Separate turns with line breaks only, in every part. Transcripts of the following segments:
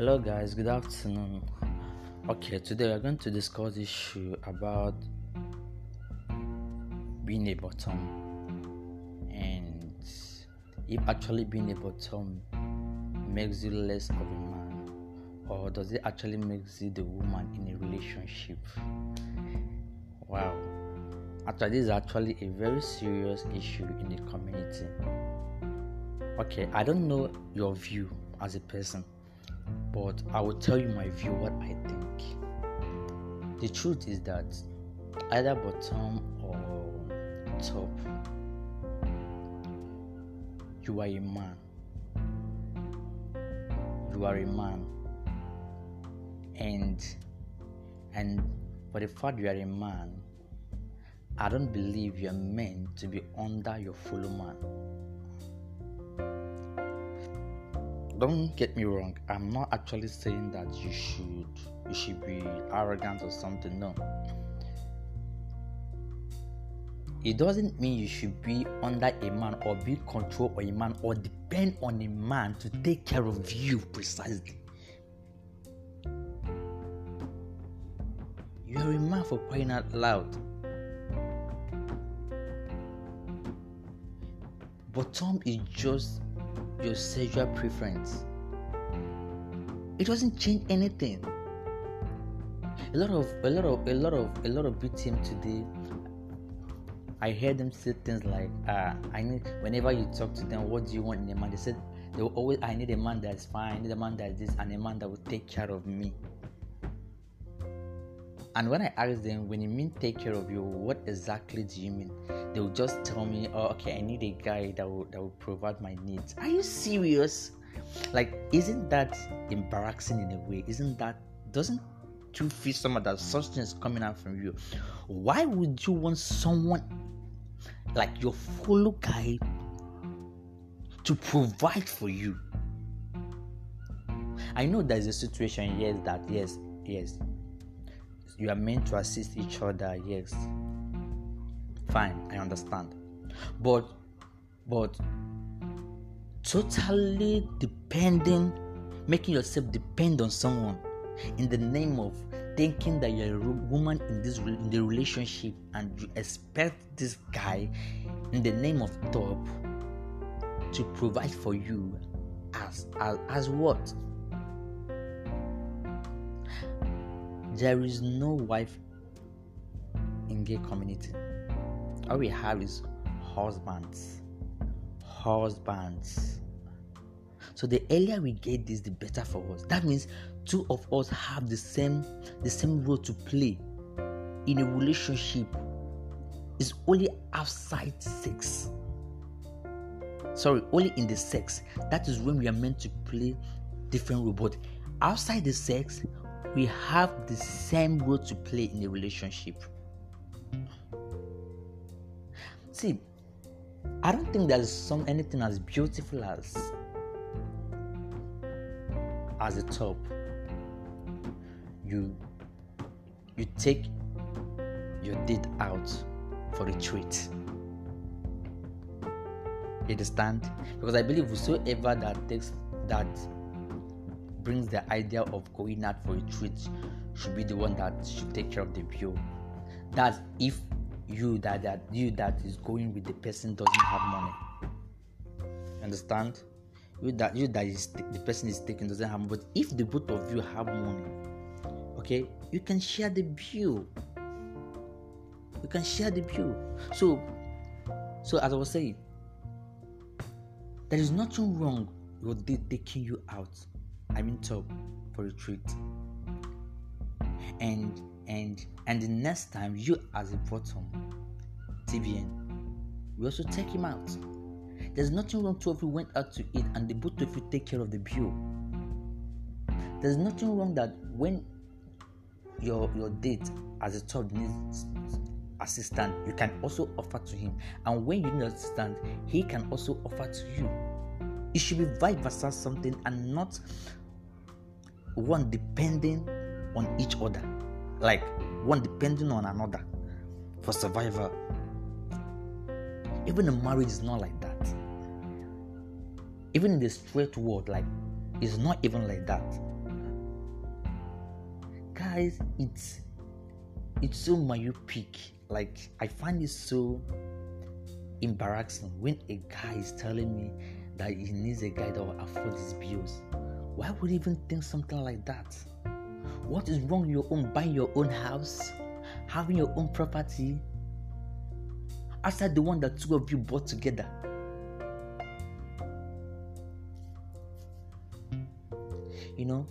Hello, guys. Good afternoon. Okay, today we're going to discuss issue about being a bottom and if actually being a bottom makes you less of a man or does it actually makes you the woman in a relationship wow actually this is actually a very serious issue in the community okay i don't know your view as a person but i will tell you my view what i think. The truth is that either bottom or top you are a man. You are a man. And and for the fact you are a man i don't believe you're meant to be under your fellow man don't get me wrong i'm not actually saying that you should you should be arrogant or something no. It doesn't mean you should be under a man or be controlled by a man or depend on a man to take care of you precisely. You're a man for crying out loud. But tom is just your sexual preference. It doesn't change anything. A lot of a lot of a lot of a lot of BTM today. I hear them say things like, "Ah, I need." Whenever you talk to them, what do you want in a man? They said they will always, "I need a man that's fine. I need a man that's this, and a man that will take care of me." And when I ask them, when you mean take care of you, what exactly do you mean? They will just tell me, oh, okay, I need a guy that will, that will provide my needs. Are you serious? Like, isn't that embarrassing in a way? Isn't that, doesn't you feel someone that substance coming out from you? Why would you want someone like your fellow guy to provide for you? I know there's a situation, yes, that, yes, yes, you are meant to assist each other yes. Fine i understand. But but totally depending making yourself depend on someone in the name of thinking that you're a woman in this in the relationship and you expect this guy in the name of top to provide for you as as, as what there is no wife in gay community. All we have is husbands. Husbands. So the earlier we get this the better for us. That means two of us have the same the same role to play in a relationship. Is only outside sex. Sorry only in the sex. That is when we are meant to play different role. But outside the sex we have the same role to play in a relationship. See, I don't think there's some anything as beautiful as as a top. You you take your date out for a treat. You understand? Because I believe whosoever that takes that brings the idea of going out for a treat should be the one that should take care of the bill. That's if you that that you that is going with the person doesn't have money. Understand? You that you that is the person is taking doesn't have money. But if the both of you have money, okay, you can share the bill. You can share the bill. So so as I was saying, there is nothing wrong with taking you out I mean top for a treat. And and and the next time you as a bottom TBN, we also take him out. There's nothing wrong two if we went out to eat and the both of you take care of the bill. There's nothing wrong that when your your date as a top needs assistant, you can also offer to him. And when you need assistant, he can also offer to you. It should be vice versa something and not one depending on each other, like one depending on another for survival. Even a marriage is not like that. Even in the straight world, like it's not even like that. guys it's it's so myopic like i find it so embarrassing when a guy is telling me that he needs a guy that will afford his bills why would he even think something like that what is wrong with your own buying your own house having your own property outside the one that two of you bought together you know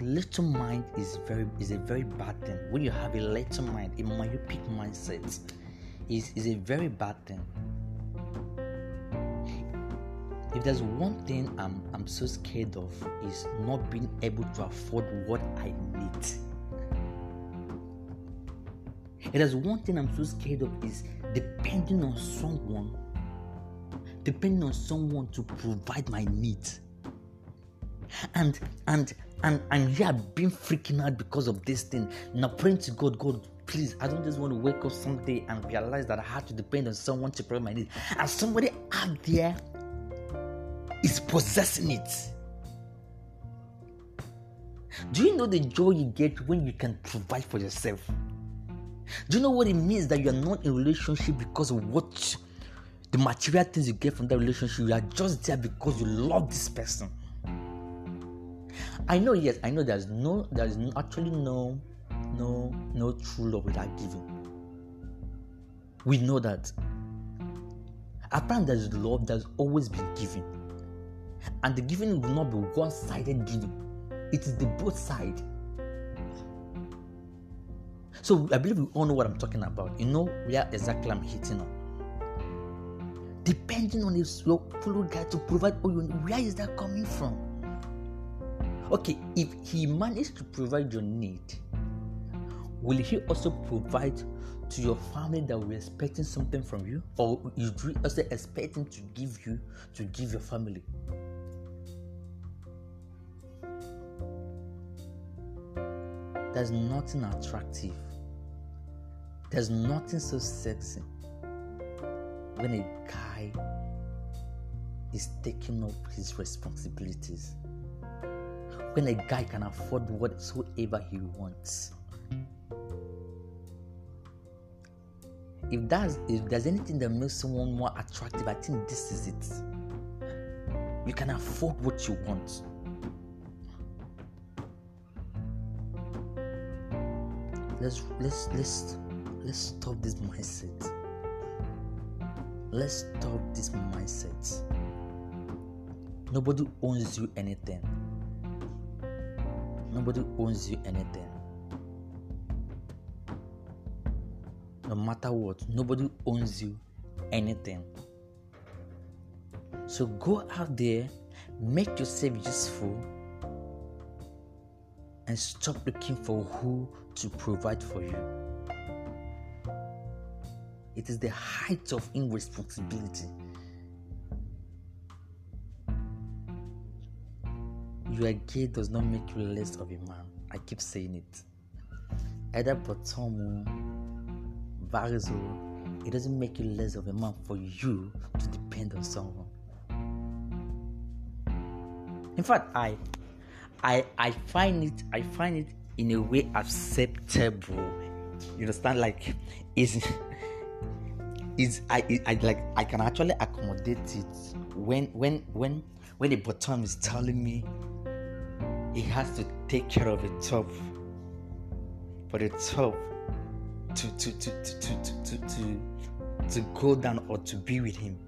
little mind is very is a very bad thing. When you have a little mind, a myopic mindset, is is a very bad thing. If there's one thing I'm I'm so scared of is not being able to afford what I need. If there's one thing I'm so scared of is depending on someone, depending on someone to provide my needs. And and and and here I've been freaking out because of this thing. Now praying to God, God, please, I don't just want to wake up someday and realize that I have to depend on someone to provide my needs. And somebody out there is possessing it. Do you know the joy you get when you can provide for yourself? Do you know what it means that you are not in a relationship because of what the material things you get from that relationship? You are just there because you love this person. I know, yes, I know there's no, there's actually no, no, no true love without giving. We know that. Apparently, there's love that's always been given. And the giving will not be one sided giving, it is the both side. So I believe we all know what I'm talking about. You know where exactly I'm hitting on. Depending on his your fellow guy to provide all you need, where is that coming from? Okay, if he managed to provide your need, will he also provide to your family that we're expecting something from you? Or is he also expecting to give you to give your family? There's nothing attractive. There's nothing so sexy when a guy is taking up his responsibilities when a guy can afford whatsoever he wants. If that's if there's anything that makes someone more attractive, I think this is it. You can afford what you want. Let's let's let's let's stop this mindset. Let's stop this mindset. Nobody owns you anything. Nobody owns you anything. No matter what, nobody owns you anything. So go out there, make yourself useful, and stop looking for who to provide for you. It is the height of irresponsibility Your gay does not make you less of a man. I keep saying it. Either Potomo, Varizo, it doesn't make you less of a man for you to depend on someone. In fact, I I I find it I find it in a way acceptable. You understand? Like is is I, I like I can actually accommodate it when when when when the bottom is telling me he has to take care of the top for the top to to to to to to, to, to go down or to be with him.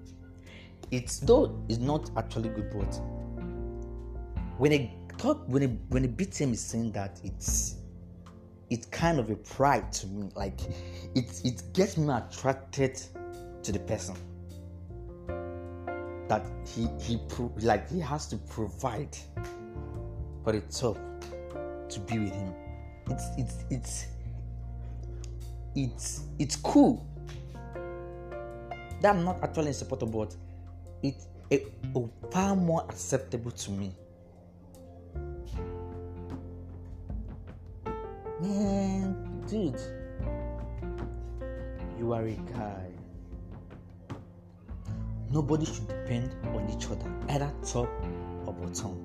It's though it's not actually good, but when a talk when a when a BTM is saying that it's it's kind of a pride to me. Like it it gets me attracted to the person. That he he pro- like he has to provide but it's tough to be with him. It's it's it's it's it's cool. That I'm not actually in support of, but it's a, a far more acceptable to me. Man, dude, you are a guy. Nobody should depend on each other, either top or bottom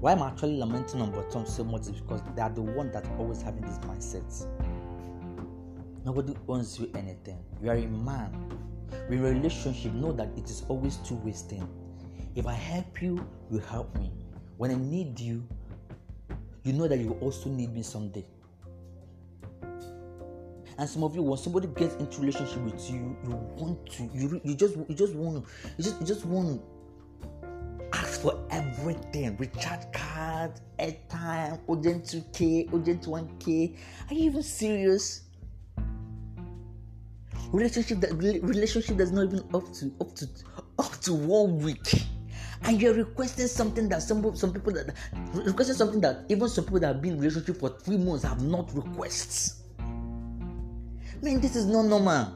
Why I'm actually lamenting on bottom so much is because they are the one that always having this mindset. Nobody owns you anything. You are a man. In a relationship, know that it is always two ways thing. If I help you, you help me. When I need you, you know that you also need me someday. And some of you, when somebody gets into relationship with you, you want to, you, you just, you just want, you just, you just want ask for everything: recharge card, airtime, urgent 2k, urgent 1k. Are you even serious? Relationship that relationship that's not even up to up to up to one week and you're requesting something that some some people that requesting something that even some people that have been in relationship for three months have not requests. Man, this is not normal.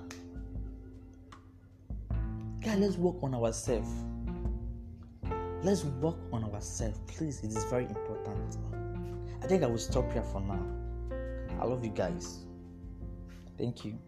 Guys, let's work on ourselves. Let's work on ourselves, please. It is very important. I think I will stop here for now. I love you guys. Thank you.